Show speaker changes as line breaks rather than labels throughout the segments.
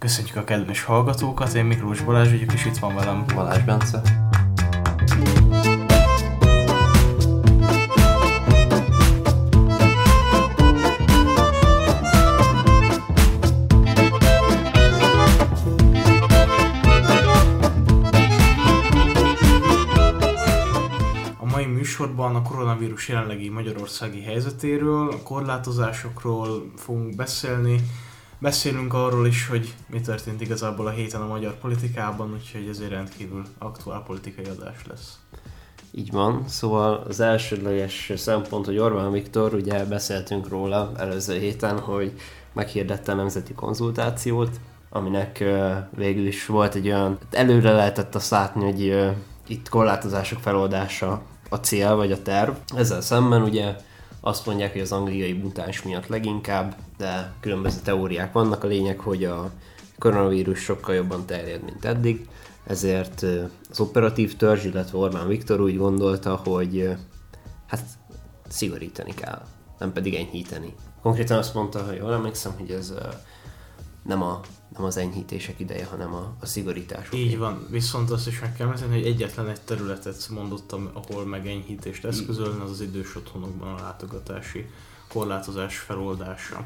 Köszönjük a kedves hallgatókat, én Miklós Balázs vagyok, és itt van velem
Balázs Bence.
Műsorban a koronavírus jelenlegi magyarországi helyzetéről, a korlátozásokról fogunk beszélni, Beszélünk arról is, hogy mi történt igazából a héten a magyar politikában, úgyhogy ez egy rendkívül aktuál politikai adás lesz.
Így van, szóval az elsődleges szempont, hogy Orbán Viktor, ugye beszéltünk róla előző héten, hogy meghirdette a nemzeti konzultációt, aminek végül is volt egy olyan, előre lehetett azt látni, hogy itt korlátozások feloldása a cél vagy a terv. Ezzel szemben ugye azt mondják, hogy az angliai mutáns miatt leginkább, de különböző teóriák vannak. A lényeg, hogy a koronavírus sokkal jobban terjed, mint eddig, ezért az operatív törzs, illetve Orbán Viktor úgy gondolta, hogy hát szigorítani kell, nem pedig enyhíteni. Konkrétan azt mondta, hogy jól emlékszem, hogy ez nem, a, nem az enyhítések ideje, hanem a, a szigorítás.
Így van, viszont azt is meg kell említeni, hogy egyetlen egy területet mondottam, ahol meg enyhítést eszközölne, az az idős otthonokban a látogatási korlátozás feloldása.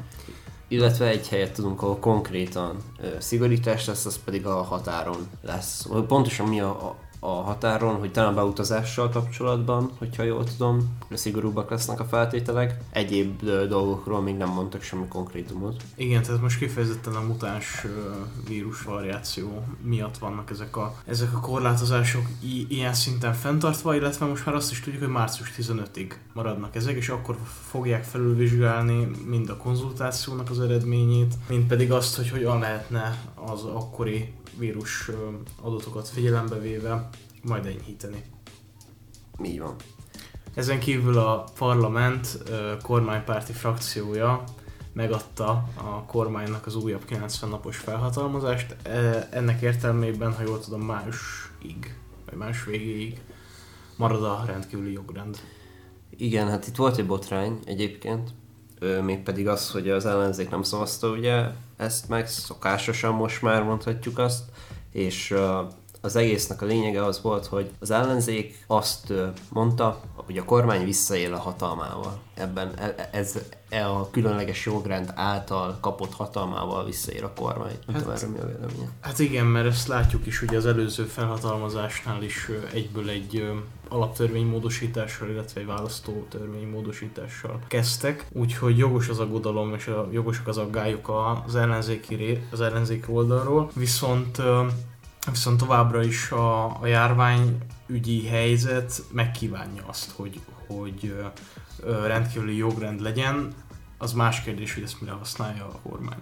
Illetve egy helyet tudunk, ahol konkrétan ö, szigorítás lesz, az pedig a határon lesz. Pontosan mi a, a a határon, hogy talán beutazással kapcsolatban, hogyha jól tudom, szigorúbbak lesznek a feltételek. Egyéb dolgokról még nem mondtak semmi konkrétumot.
Igen, tehát most kifejezetten a mutáns vírus variáció miatt vannak ezek a, ezek a korlátozások i- ilyen szinten fenntartva, illetve most már azt is tudjuk, hogy március 15-ig maradnak ezek, és akkor fogják felülvizsgálni mind a konzultációnak az eredményét, mind pedig azt, hogy hogyan lehetne az akkori vírus adatokat figyelembe véve majd enyhíteni.
Így van.
Ezen kívül a parlament kormánypárti frakciója megadta a kormánynak az újabb 90 napos felhatalmazást. E, ennek értelmében, ha jól tudom, májusig, vagy május végéig marad a rendkívüli jogrend.
Igen, hát itt volt egy botrány egyébként, mégpedig az, hogy az ellenzék nem szavazta ugye ezt meg, szokásosan most már mondhatjuk azt, és az egésznek a lényege az volt, hogy az ellenzék azt mondta, hogy a kormány visszaél a hatalmával. Ebben e, ez e a különleges jogrend által kapott hatalmával visszaér a kormány. Nem hát, tudom, mi a véleménye.
Hát igen, mert ezt látjuk is, hogy az előző felhatalmazásnál is egyből egy alaptörvénymódosítással, illetve egy választó törvénymódosítással kezdtek, úgyhogy jogos az aggodalom és a, jogosak az aggályok az ellenzéki, az ellenzéki oldalról, viszont viszont továbbra is a, a járványügyi helyzet megkívánja azt, hogy, hogy rendkívüli jogrend legyen, az más kérdés, hogy ezt mire használja a kormány.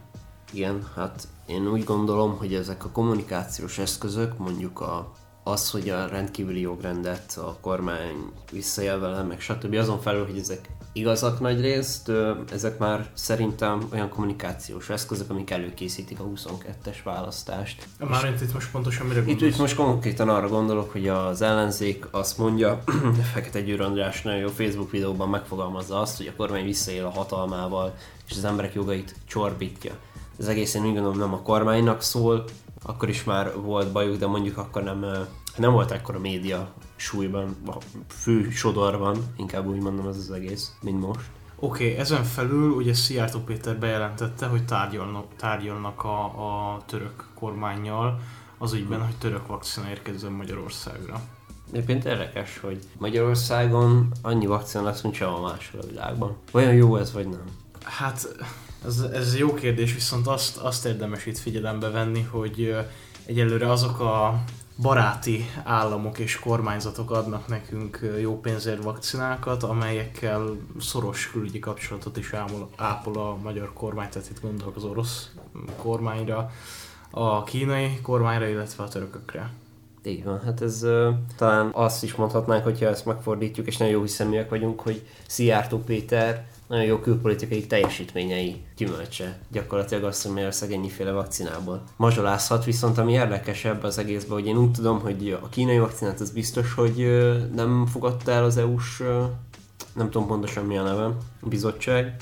Igen, hát én úgy gondolom, hogy ezek a kommunikációs eszközök, mondjuk a az, hogy a rendkívüli jogrendet a kormány visszaél vele, meg stb. azon felül, hogy ezek igazak nagy részt, ezek már szerintem olyan kommunikációs eszközök, amik előkészítik a 22-es választást.
Már itt most pontosan mire
itt, itt most konkrétan arra gondolok, hogy az ellenzék azt mondja, Fekete Győr András nagyon jó Facebook videóban megfogalmazza azt, hogy a kormány visszaél a hatalmával, és az emberek jogait csorbítja. Ez egészen úgy gondolom nem a kormánynak szól, akkor is már volt bajuk, de mondjuk akkor nem, nem volt ekkora média súlyban, a fő sodorban, inkább úgy mondom ez az egész, mint most.
Oké, okay, ezen felül ugye Szijjártó Péter bejelentette, hogy tárgyalnak, tárgyalnak a, a török kormányjal az ügyben, hogy török vakcina érkezzen Magyarországra.
Egyébként érdekes, hogy Magyarországon annyi vakcina lesz, mint sehol máshol a világban. Olyan jó ez, vagy nem?
Hát ez, ez jó kérdés, viszont azt, azt érdemes itt figyelembe venni, hogy egyelőre azok a baráti államok és kormányzatok adnak nekünk jó pénzért vakcinákat, amelyekkel szoros külügyi kapcsolatot is ápol, a magyar kormány, tehát itt gondolok az orosz kormányra, a kínai kormányra, illetve a törökökre.
Így van, hát ez uh, talán azt is mondhatnánk, hogyha ezt megfordítjuk, és nagyon jó hiszeműek vagyunk, hogy Szijjártó Péter nagyon jó külpolitikai teljesítményei gyümölcse. Gyakorlatilag azt, hogy Magyarország ennyiféle vakcinából mazsolázhat, viszont ami érdekesebb az egészben, hogy én úgy tudom, hogy a kínai vakcinát az biztos, hogy nem fogadta el az EU-s, nem tudom pontosan mi a neve, bizottság,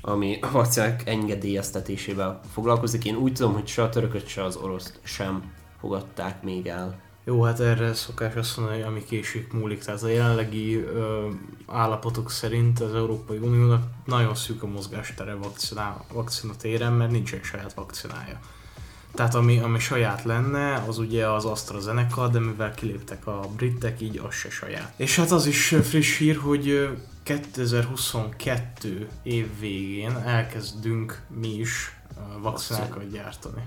ami a vakcinák engedélyeztetésével foglalkozik. Én úgy tudom, hogy se a törököt, se az oroszt sem fogadták még el.
Jó, hát erre szokás azt mondani, ami késik múlik. Tehát a jelenlegi ö, állapotok szerint az Európai Uniónak nagyon szűk a mozgástere vakcina, vakcina téren, mert nincsen saját vakcinája. Tehát ami, ami saját lenne, az ugye az AstraZeneca, de mivel kiléptek a britek, így az se saját. És hát az is friss hír, hogy 2022 év végén elkezdünk mi is vakcinákat gyártani.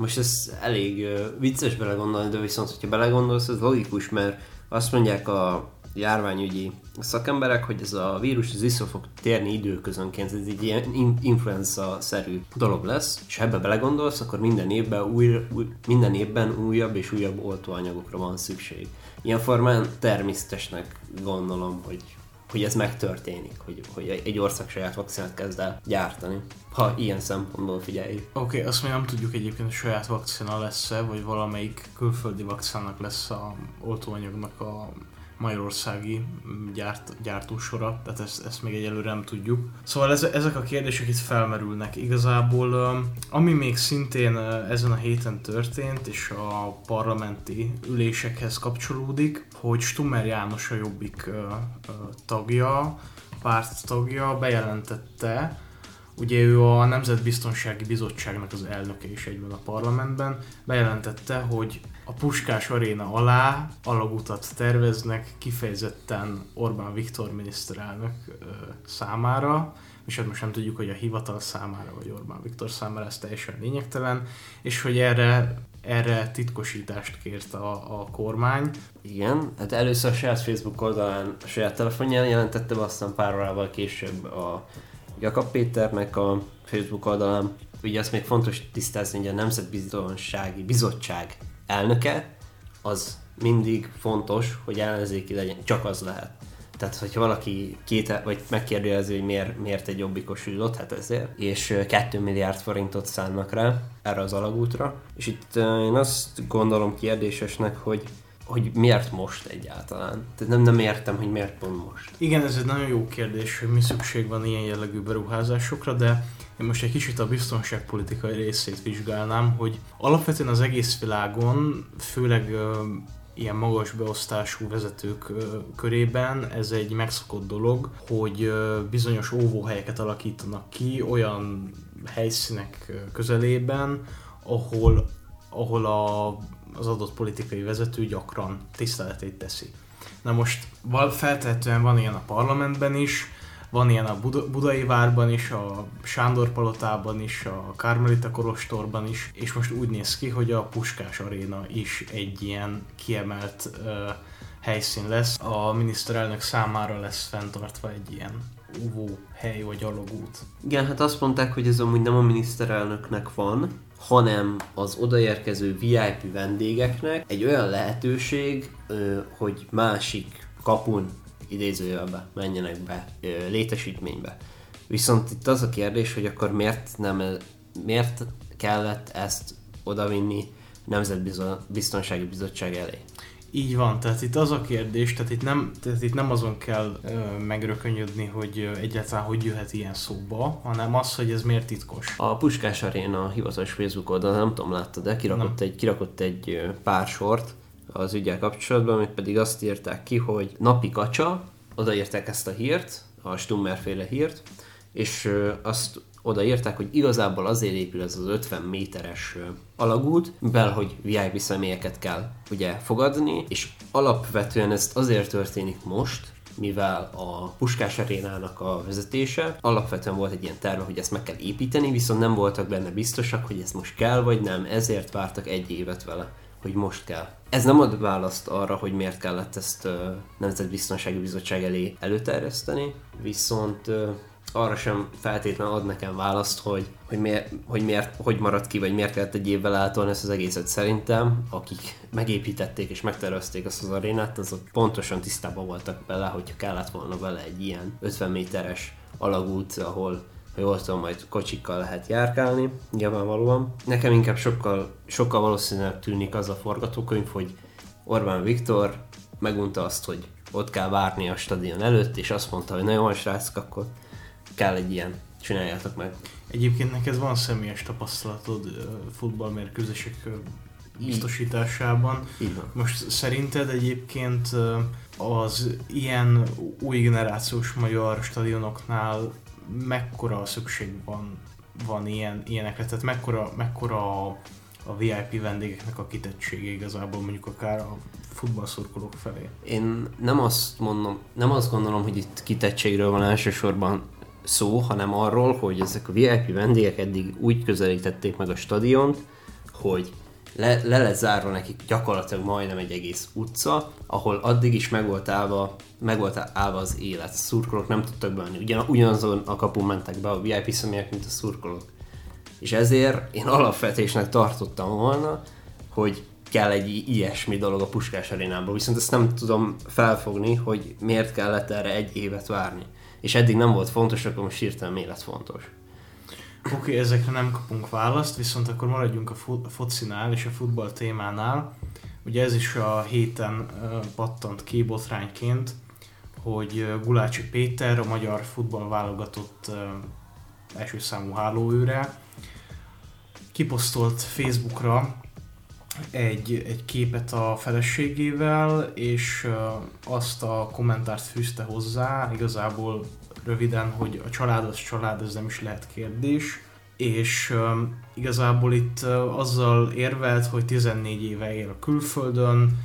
Most ez elég vicces belegondolni, de viszont, hogyha belegondolsz, ez logikus, mert azt mondják a járványügyi szakemberek, hogy ez a vírus az vissza fog térni időközönként, ez egy ilyen influenza-szerű dolog lesz, és ha ebbe belegondolsz, akkor minden évben, új, új, minden évben újabb és újabb oltóanyagokra van szükség. Ilyen formán természetesnek gondolom, hogy hogy ez megtörténik, hogy, hogy egy ország saját vakcinát kezd el gyártani, ha ilyen szempontból figyeljük.
Oké, okay, azt még nem tudjuk egyébként, hogy saját vakcina lesz-e, vagy valamelyik külföldi vakcinának lesz a oltóanyagnak a magyarországi gyárt, gyártósora, tehát ezt, ezt még egyelőre nem tudjuk. Szóval ez, ezek a kérdések itt felmerülnek. Igazából ami még szintén ezen a héten történt, és a parlamenti ülésekhez kapcsolódik, hogy Stummer János a Jobbik tagja, párt tagja bejelentette, Ugye ő a Nemzetbiztonsági Bizottságnak az elnöke is egyben a parlamentben, bejelentette, hogy a Puskás aréna alá alagutat terveznek kifejezetten Orbán Viktor miniszterelnök számára, és hát most nem tudjuk, hogy a hivatal számára, vagy Orbán Viktor számára, ez teljesen lényegtelen, és hogy erre erre titkosítást kért a, a kormány.
Igen, hát először a saját Facebook oldalán, a saját telefonján jelentette be, aztán pár órával később a Jakab Péternek a Facebook oldalán. Ugye azt még fontos tisztázni, hogy a Nemzetbiztonsági Bizottság elnöke, az mindig fontos, hogy ellenzéki legyen, csak az lehet. Tehát, hogyha valaki két, vagy megkérdezi, hogy miért, miért egy jobbikos ülött, hát ezért, és 2 milliárd forintot szánnak rá erre az alagútra. És itt én azt gondolom kérdésesnek, hogy hogy miért most egyáltalán? Tehát nem, nem értem, hogy miért pont most.
Igen, ez egy nagyon jó kérdés, hogy mi szükség van ilyen jellegű beruházásokra, de én most egy kicsit a biztonságpolitikai részét vizsgálnám, hogy alapvetően az egész világon, főleg ilyen magas beosztású vezetők körében ez egy megszokott dolog, hogy bizonyos óvóhelyeket alakítanak ki olyan helyszínek közelében, ahol, ahol a az adott politikai vezető gyakran tiszteletét teszi. Na most feltehetően van ilyen a parlamentben is, van ilyen a Bud- Budai Várban is, a Sándor Palotában is, a Kármelita Korostorban is, és most úgy néz ki, hogy a Puskás Aréna is egy ilyen kiemelt uh, helyszín lesz. A miniszterelnök számára lesz fenntartva egy ilyen úvó hely vagy alagút.
Igen, hát azt mondták, hogy ez amúgy nem a miniszterelnöknek van, hanem az odaérkező VIP vendégeknek egy olyan lehetőség, hogy másik kapun idézőjelbe menjenek be létesítménybe. Viszont itt az a kérdés, hogy akkor miért nem, miért kellett ezt odavinni Nemzetbiztonsági Bizottság elé?
Így van, tehát itt az a kérdés, tehát itt nem, tehát itt nem azon kell ö, megrökönyödni, hogy egyáltalán hogy jöhet ilyen szóba, hanem az, hogy ez miért titkos.
A Puskás Aréna hivatalos Facebook oldalon, nem tudom, láttad, de kirakott egy, kirakott egy pár sort az ügyel kapcsolatban, amit pedig azt írták ki, hogy napi kacsa, odaírták ezt a hírt, a Stummerféle hírt, és azt odaírták, hogy igazából azért épül ez az 50 méteres alagút, mivel hogy VIP személyeket kell ugye fogadni, és alapvetően ez azért történik most, mivel a Puskás arénának a vezetése alapvetően volt egy ilyen terve, hogy ezt meg kell építeni, viszont nem voltak benne biztosak, hogy ez most kell vagy nem, ezért vártak egy évet vele hogy most kell. Ez nem ad választ arra, hogy miért kellett ezt uh, Nemzetbiztonsági Bizottság elé előterjeszteni, viszont uh, arra sem feltétlenül ad nekem választ, hogy, hogy, miért, hogy miért, hogy maradt ki, vagy miért kellett egy évvel átolni ezt az egészet. Szerintem, akik megépítették és megtervezték azt az arénát, azok pontosan tisztában voltak bele, hogyha kellett volna vele egy ilyen 50 méteres alagút, ahol ha jól tudom, majd kocsikkal lehet járkálni, nyilvánvalóan. Nekem inkább sokkal, sokkal valószínűleg tűnik az a forgatókönyv, hogy Orbán Viktor megunta azt, hogy ott kell várni a stadion előtt, és azt mondta, hogy nagyon srácok, akkor kell egy ilyen csináljátok meg.
Egyébként neked van személyes tapasztalatod futballmérkőzések biztosításában.
Így van.
Most szerinted egyébként az ilyen új generációs magyar stadionoknál mekkora szükség van, van ilyen, ilyenekre? Tehát mekkora, mekkora a, a VIP vendégeknek a kitettsége igazából mondjuk akár a futballszurkolók felé?
Én nem azt mondom, nem azt gondolom, hogy itt kitettségről van elsősorban szó, hanem arról, hogy ezek a VIP vendégek eddig úgy közelítették meg a stadiont, hogy le, le lett zárva nekik gyakorlatilag majdnem egy egész utca, ahol addig is meg volt állva, meg volt állva az élet. A szurkolók nem tudtak bemenni. Ugyan, ugyanazon a kapun mentek be a VIP személyek, mint a szurkolók. És ezért én alapvetésnek tartottam volna, hogy kell egy ilyesmi dolog a Puskás arénában. Viszont ezt nem tudom felfogni, hogy miért kellett erre egy évet várni. És eddig nem volt fontos, akkor most hirtelen miért lett fontos.
Oké, okay, ezekre nem kapunk választ, viszont akkor maradjunk a, fo- a focinál és a futball témánál. Ugye ez is a héten pattant ki botrányként, hogy uh, Gulácsi Péter, a magyar futball válogatott első számú hálóőre, kiposztolt Facebookra egy, egy képet a feleségével, és azt a kommentárt fűzte hozzá, igazából röviden, hogy a család az család, ez nem is lehet kérdés, és igazából itt azzal érvelt, hogy 14 éve él a külföldön,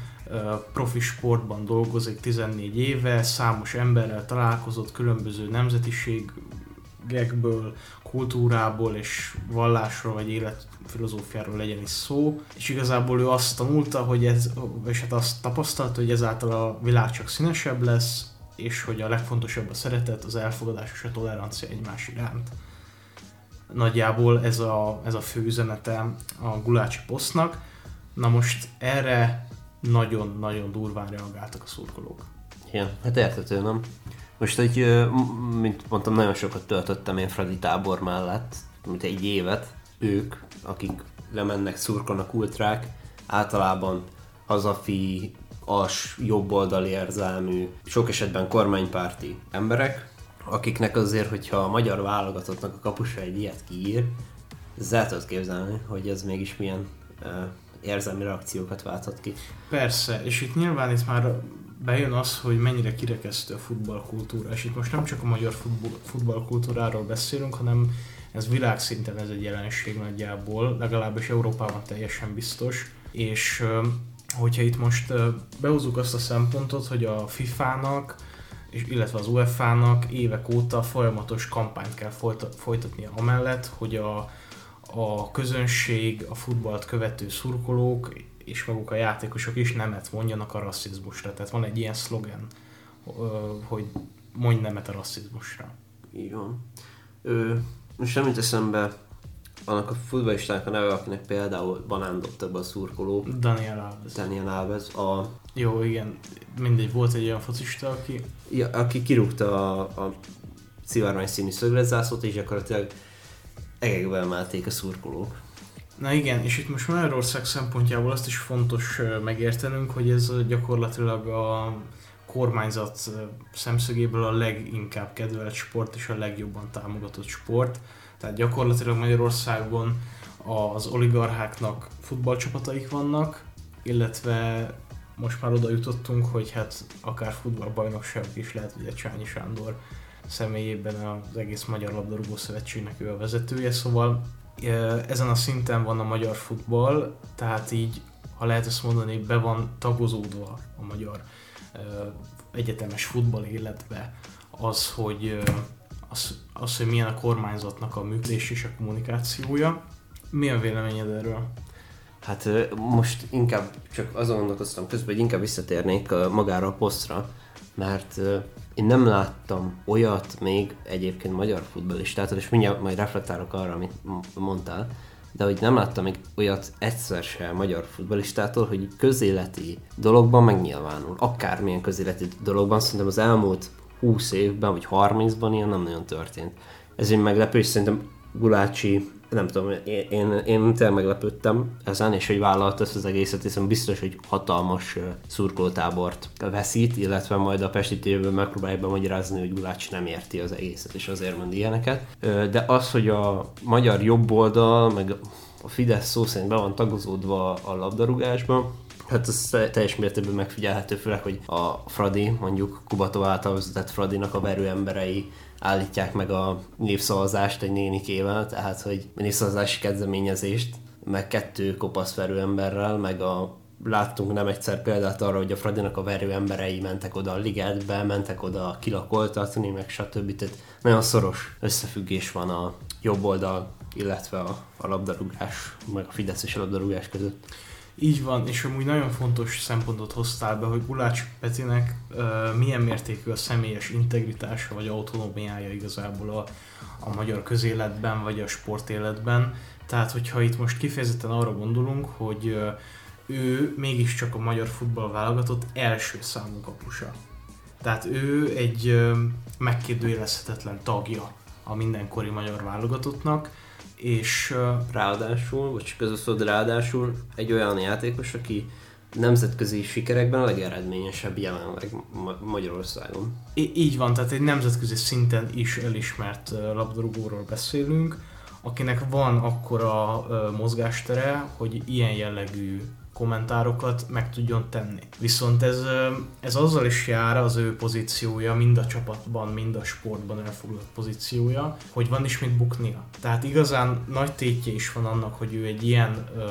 profi sportban dolgozik 14 éve, számos emberrel találkozott, különböző nemzetiségekből, kultúrából és vallásról vagy életfilozófiáról legyen is szó, és igazából ő azt tanulta, hogy ez, és hát azt tapasztalta, hogy ezáltal a világ csak színesebb lesz, és hogy a legfontosabb a szeretet, az elfogadás és a tolerancia egymás iránt. Nagyjából ez a, ez a fő üzenete a Gulácsi posztnak. Na most erre nagyon-nagyon durván reagáltak a szurkolók.
Igen, hát értető, nem? Most, hogy, mint mondtam, nagyon sokat töltöttem én Fradi tábor mellett, mint egy évet. Ők, akik lemennek, szurkolnak ultrák, általában hazafi as, jobboldali érzelmű, sok esetben kormánypárti emberek, akiknek azért, hogyha a magyar válogatottnak a kapusa egy ilyet kiír, ez tudod képzelni, hogy ez mégis milyen uh, érzelmi reakciókat válthat ki.
Persze, és itt nyilván itt már bejön az, hogy mennyire kirekesztő a futballkultúra, és itt most nem csak a magyar futball, futballkultúráról beszélünk, hanem ez világszinten ez egy jelenség nagyjából, legalábbis Európában teljesen biztos, és hogyha itt most behúzzuk azt a szempontot, hogy a FIFA-nak, és illetve az UEFA-nak évek óta folyamatos kampányt kell folytatnia amellett, hogy a, a közönség, a futballt követő szurkolók és maguk a játékosok is nemet mondjanak a rasszizmusra. Tehát van egy ilyen szlogen, hogy mondj nemet a rasszizmusra.
Így van. Ö, most semmit eszembe annak a futballistának a neve, akinek például banán dobtak be a szurkoló.
Daniel Alves.
Daniel Alves. A...
Jó, igen. Mindegy, volt egy olyan focista, aki...
Ja, aki kirúgta a, a szivárvány színű szögletzászlót, és gyakorlatilag egekbe emelték a szurkolók.
Na igen, és itt most Magyarország szempontjából azt is fontos megértenünk, hogy ez gyakorlatilag a kormányzat szemszögéből a leginkább kedvelt sport és a legjobban támogatott sport. Tehát gyakorlatilag Magyarországon az oligarcháknak futballcsapataik vannak, illetve most már oda jutottunk, hogy hát akár futballbajnokságok is lehet, a Csányi Sándor személyében az egész Magyar Labdarúgó Szövetségnek ő a vezetője, szóval ezen a szinten van a magyar futball, tehát így, ha lehet ezt mondani, be van tagozódva a magyar egyetemes futball életbe az, hogy az, az, hogy milyen a kormányzatnak a működés és a kommunikációja. Mi a véleményed erről?
Hát most inkább csak azon gondolkoztam közben, hogy inkább visszatérnék magára a posztra, mert én nem láttam olyat még egyébként magyar futballistát, és mindjárt majd reflektálok arra, amit mondtál, de hogy nem láttam még olyat egyszer sem magyar futballistától, hogy közéleti dologban megnyilvánul. Akármilyen közéleti dologban, szerintem az elmúlt 20 évben, vagy 30-ban ilyen nem nagyon történt. Ez egy meglepő, és szerintem Gulácsi nem tudom, én, én, én tényleg meglepődtem ezen, és hogy vállalt ezt az egészet, hiszen biztos, hogy hatalmas szurkolótábort veszít, illetve majd a Pesti tévében megpróbálja bemagyarázni, hogy Gulácsi nem érti az egészet, és azért mond ilyeneket. De az, hogy a magyar jobb oldal, meg a Fidesz szó szerint be van tagozódva a labdarúgásban, Hát ez teljes mértékben megfigyelhető, főleg, hogy a Fradi, mondjuk Kubató által vezetett Fradinak a verőemberei állítják meg a népszavazást egy nénikével, tehát hogy népszavazási kezdeményezést, meg kettő kopasz verőemberrel, meg a láttunk nem egyszer példát arra, hogy a Fradinak a verőemberei mentek oda a ligetbe, mentek oda kilakoltatni, meg stb. Tehát nagyon szoros összefüggés van a jobb oldal, illetve a, a labdarúgás, meg a Fidesz és a labdarúgás között.
Így van, és amúgy nagyon fontos szempontot hoztál be, hogy Gulács Petinek uh, milyen mértékű a személyes integritása vagy autonómiája igazából a, a magyar közéletben vagy a sportéletben. Tehát, hogyha itt most kifejezetten arra gondolunk, hogy uh, ő mégiscsak a magyar futball válogatott első számú kapusa. Tehát ő egy uh, megkérdőjelezhetetlen tagja a mindenkori magyar válogatottnak, és
ráadásul, vagy csak közösszod ráadásul egy olyan játékos, aki nemzetközi sikerekben a legeredményesebb jelenleg Magyarországon.
I- így van, tehát egy nemzetközi szinten is elismert labdarúgóról beszélünk, akinek van akkora mozgástere, hogy ilyen jellegű kommentárokat meg tudjon tenni. Viszont ez, ez azzal is jár az ő pozíciója, mind a csapatban, mind a sportban elfoglalt pozíciója, hogy van is mit buknia. Tehát igazán nagy tétje is van annak, hogy ő egy ilyen ö,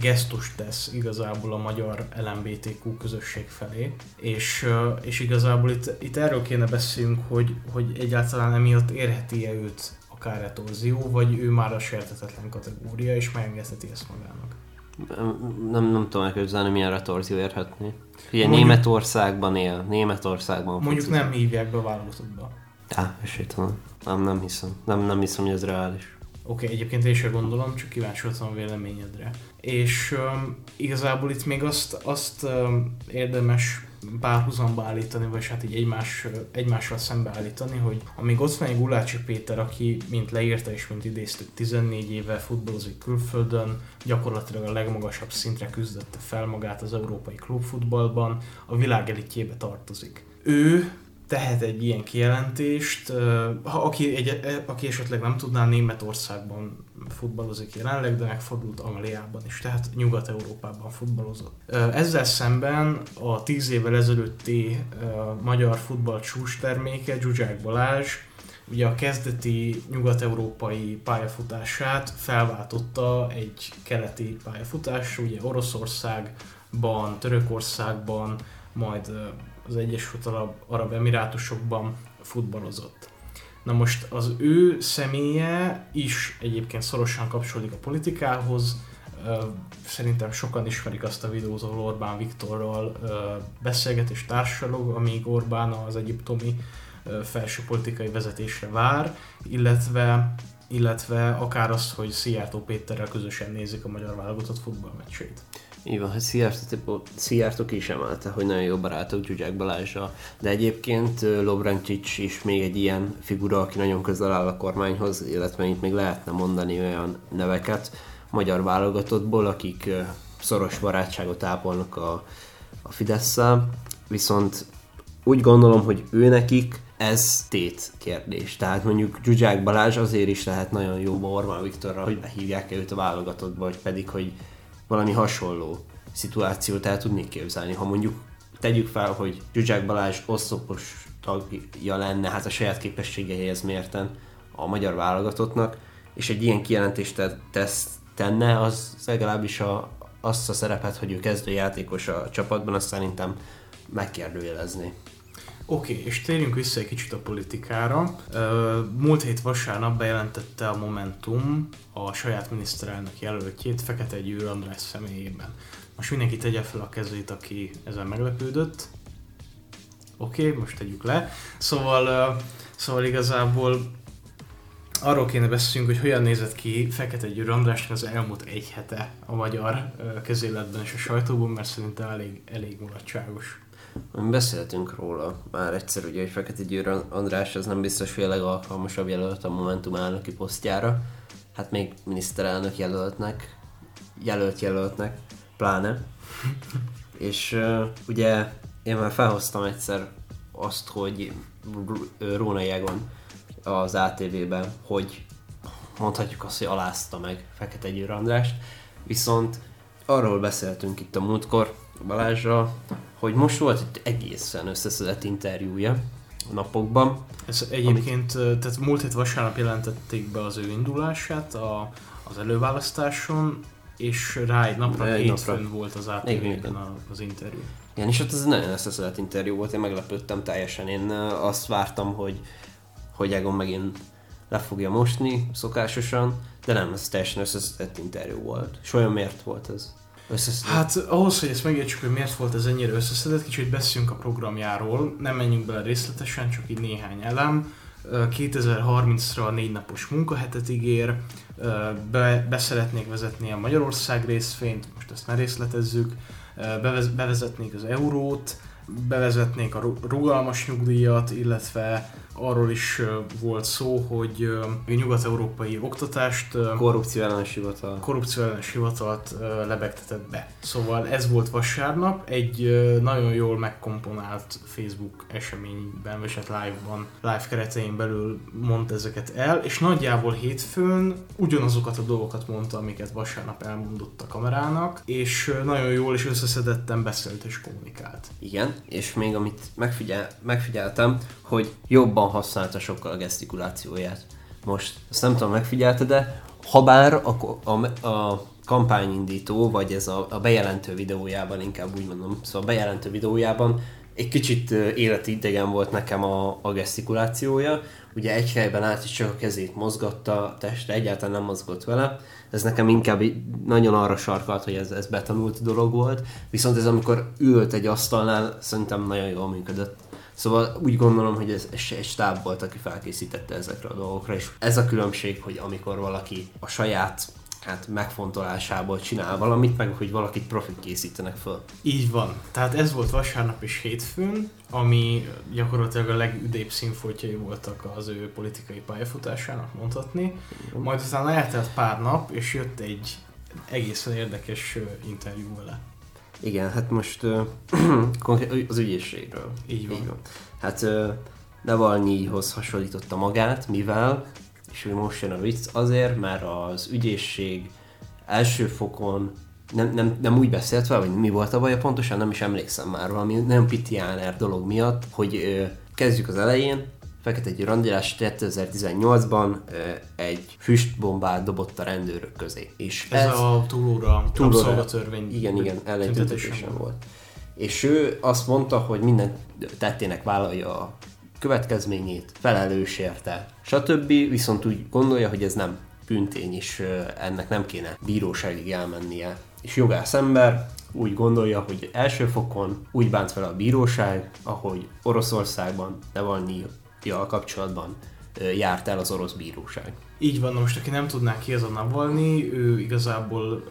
gesztust tesz igazából a magyar LMBTQ közösség felé, és, ö, és igazából itt, itt erről kéne beszélnünk, hogy, hogy egyáltalán emiatt érheti-e őt akár retorzió, vagy ő már a sértetetlen kategória, és megengedheti ezt magának
nem, nem tudom elképzelni, milyen retorzió érhetni. Ugye mondjuk, Németországban él, Németországban
Mondjuk focizik. nem hívják be a válogatottba.
Á, esélytelen. Nem, nem hiszem. Nem, nem hiszem, hogy ez reális.
Oké, okay, egyébként én sem gondolom, csak kíváncsi voltam a véleményedre. És um, igazából itt még azt, azt um, érdemes párhuzamba állítani, vagy hát így egymás, egymással szembeállítani, hogy amíg ott van egy Gulácsi Péter, aki, mint leírta és mint idéztük, 14 éve futballozik külföldön, gyakorlatilag a legmagasabb szintre küzdötte fel magát az európai klubfutballban, a világ elitjébe tartozik. Ő tehet egy ilyen kijelentést, ha aki, egy, aki esetleg nem tudná, Németországban futballozik jelenleg, de megfordult Angliában is, tehát Nyugat-Európában futballozott. Ezzel szemben a tíz évvel ezelőtti magyar futball csúcs terméke, Zsuzsák Balázs, ugye a kezdeti nyugat-európai pályafutását felváltotta egy keleti pályafutás, ugye Oroszországban, Törökországban, majd az Egyesült Arab, Arab Emirátusokban futballozott. Na most az ő személye is egyébként szorosan kapcsolódik a politikához, szerintem sokan ismerik azt a videót, ahol Orbán Viktorral beszélget és társalog, amíg Orbán az egyiptomi felső politikai vezetésre vár, illetve illetve akár az, hogy Szijjártó Péterrel közösen nézik a magyar válogatott futballmeccsét.
Így van, hogy Szijjártó ki is emelte, hogy nagyon jó barátok Zsuzsák Balázsa. De egyébként Lobrencsics is még egy ilyen figura, aki nagyon közel áll a kormányhoz, illetve itt még lehetne mondani olyan neveket magyar válogatottból, akik szoros barátságot ápolnak a, a fidesz viszont úgy gondolom, hogy ő nekik ez tét kérdés. Tehát mondjuk Zsuzsák Balázs azért is lehet nagyon jó Orbán Viktorra, hogy behívják-e őt a válogatottba, vagy pedig, hogy valami hasonló szituációt el tudnék képzelni. Ha mondjuk tegyük fel, hogy Zsuzsák Balázs oszlopos tagja lenne, hát a saját képességeihez mérten a magyar válogatottnak, és egy ilyen kijelentést tesz, tenne, az legalábbis a, azt a szerepet, hogy ő kezdőjátékos a csapatban, azt szerintem megkérdőjelezni.
Oké, okay, és térjünk vissza egy kicsit a politikára. Múlt hét vasárnap bejelentette a Momentum a saját miniszterelnök jelöltjét Fekete Győr András személyében. Most mindenki tegye fel a kezét, aki ezen meglepődött. Oké, okay, most tegyük le. Szóval, szóval igazából arról kéne beszélnünk, hogy hogyan nézett ki Fekete Győr Andrásnak az elmúlt egy hete a magyar közéletben és a sajtóban, mert szerintem elég, elég mulatságos.
Beszéltünk róla már egyszer, ugye, hogy Fekete Győr András az nem biztos, hogy a legalkalmasabb jelölt a Momentum elnöki posztjára, hát még miniszterelnök jelöltnek, jelölt jelöltnek, pláne. És uh, ugye én már felhoztam egyszer azt, hogy Róna Jegon az ATV-ben, hogy mondhatjuk azt, hogy alázta meg Fekete Győr Andrást, viszont arról beszéltünk itt a múltkor Balázsra, hogy most volt egy egészen összeszedett interjúja a napokban.
Ez egyébként, amit... tehát múlt hét vasárnap jelentették be az ő indulását a, az előválasztáson, és rá egy napra, egy hétfőn napra. volt az átérőben az interjú.
Igen, és ott ez nagyon összeszedett interjú volt, én meglepődtem teljesen. Én azt vártam, hogy, hogy Egon megint le fogja mosni szokásosan, de nem, ez teljesen összeszedett interjú volt. És olyan miért volt ez?
Összeszedett. Hát ahhoz, hogy ezt megértsük, hogy miért volt ez ennyire összeszedett, kicsit beszéljünk a programjáról, nem menjünk bele részletesen, csak így néhány elem. 2030-ra négy napos munkahetet ígér, be, beszeretnék vezetni a Magyarország részfényt, most ezt ne részletezzük, bevezetnék az eurót, bevezetnék a rugalmas nyugdíjat, illetve arról is volt szó, hogy a nyugat-európai oktatást
korrupció ellenes hivatal.
korrupció ellenes hivatalt lebegtetett be. Szóval ez volt vasárnap, egy nagyon jól megkomponált Facebook eseményben, vagy hát live-ban, live keretein belül mondta ezeket el, és nagyjából hétfőn ugyanazokat a dolgokat mondta, amiket vasárnap elmondott a kamerának, és nagyon jól és összeszedetten beszélt és kommunikált.
Igen, és még amit megfigyel, megfigyeltem, hogy jobban használta sokkal a gesztikulációját. Most, azt nem tudom, megfigyelte, de ha bár a, a, a kampányindító, vagy ez a, a bejelentő videójában, inkább úgy mondom, szóval a bejelentő videójában egy kicsit életidegen volt nekem a, a gesztikulációja. Ugye egy helyben át is csak a kezét mozgatta, a testre egyáltalán nem mozgott vele. Ez nekem inkább nagyon arra sarkalt, hogy ez, ez betanult dolog volt. Viszont ez amikor ült egy asztalnál, szerintem nagyon jól működött. Szóval úgy gondolom, hogy ez egy stáb volt, aki felkészítette ezekre a dolgokra, és ez a különbség, hogy amikor valaki a saját hát megfontolásából csinál valamit, meg hogy valakit profit készítenek föl.
Így van. Tehát ez volt vasárnap és hétfőn, ami gyakorlatilag a legüdébb színfoltjai voltak az ő politikai pályafutásának mondhatni. Majd aztán eltelt pár nap, és jött egy egészen érdekes interjú vele.
Igen, hát most uh, az ügyészségről.
Így van. Így van.
Hát uh, Navalnyihoz hasonlította magát, mivel, és hogy most jön a vicc, azért, mert az ügyészség első fokon nem, nem, nem úgy beszélt vele, vagy mi volt a baj, pontosan nem is emlékszem már valami nem pitiáner dolog miatt, hogy uh, kezdjük az elején, Fekete egy randilás 2018-ban egy füstbombát dobott a rendőrök közé.
És ez, ez a túlóra, túlóra törvény.
Igen, igen, ellentétesen volt. És ő azt mondta, hogy minden tettének vállalja a következményét, felelős érte, stb. Viszont úgy gondolja, hogy ez nem büntény, és ennek nem kéne bíróságig elmennie. És jogász ember úgy gondolja, hogy első fokon úgy bánt fel a bíróság, ahogy Oroszországban Navalnyi a kapcsolatban járt el az orosz bíróság.
Így van, most aki nem tudná ki ez a Navalnyi, ő igazából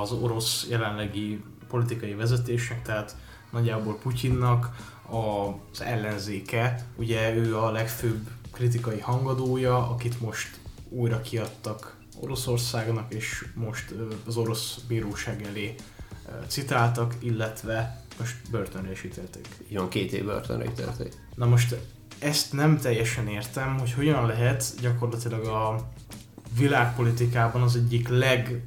az orosz jelenlegi politikai vezetésnek, tehát nagyjából Putyinnak az ellenzéke. Ugye ő a legfőbb kritikai hangadója, akit most újra kiadtak Oroszországnak, és most az orosz bíróság elé citáltak, illetve most börtönre is ítélték.
Jó, két év börtönre ítélték.
Na most ezt nem teljesen értem, hogy hogyan lehet gyakorlatilag a világpolitikában az egyik leg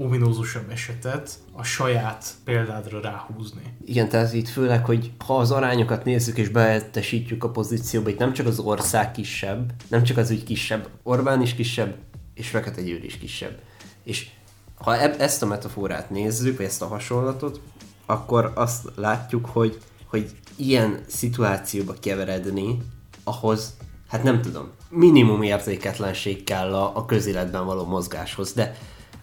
ominózusabb esetet a saját példádra ráhúzni.
Igen, tehát itt főleg, hogy ha az arányokat nézzük és behetesítjük a pozícióba, itt nem csak az ország kisebb, nem csak az ügy kisebb, Orbán is kisebb, és Fekete Győr is kisebb. És ha eb- ezt a metaforát nézzük, vagy ezt a hasonlatot, akkor azt látjuk, hogy hogy ilyen szituációba keveredni, ahhoz, hát nem tudom, minimum érzéketlenség kell a, a közéletben való mozgáshoz, de,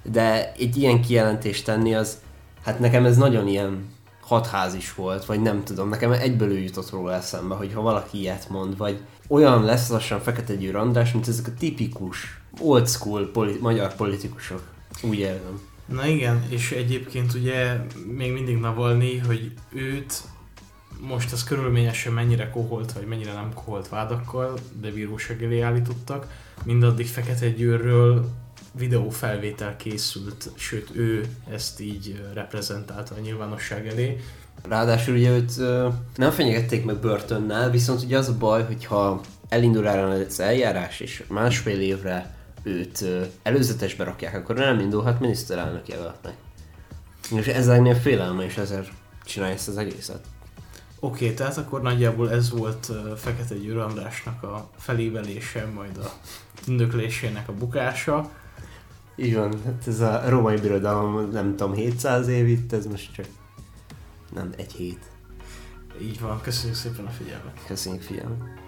de egy ilyen kijelentést tenni az, hát nekem ez nagyon ilyen hatház is volt, vagy nem tudom, nekem egyből ő jutott róla eszembe, hogy ha valaki ilyet mond, vagy olyan lesz lassan Fekete Győr András, mint ezek a tipikus, old school politi- magyar politikusok. Úgy érzem.
Na igen, és egyébként ugye még mindig Navalnyi, hogy őt most ez körülményesen mennyire koholt, vagy mennyire nem koholt vádakkal, de bíróság elé állítottak. mindaddig Fekete Győrről videófelvétel készült, sőt ő ezt így reprezentálta a nyilvánosság elé.
Ráadásul ugye őt ö, nem fenyegették meg börtönnel, viszont ugye az a baj, hogyha elindul ellen az eljárás, és másfél évre őt ö, előzetesbe rakják, akkor nem indulhat miniszterelnök jelöltnek. És ez ennél félelme, és ezért csinálja ezt az egészet.
Oké, okay, tehát akkor nagyjából ez volt Fekete Győr Andrásnak a felévelése, majd a tündöklésének a bukása.
Így van, hát ez a római birodalom, nem tudom, 700 év itt, ez most csak nem egy hét.
Így van, köszönjük szépen a figyelmet.
Köszönjük figyelmet.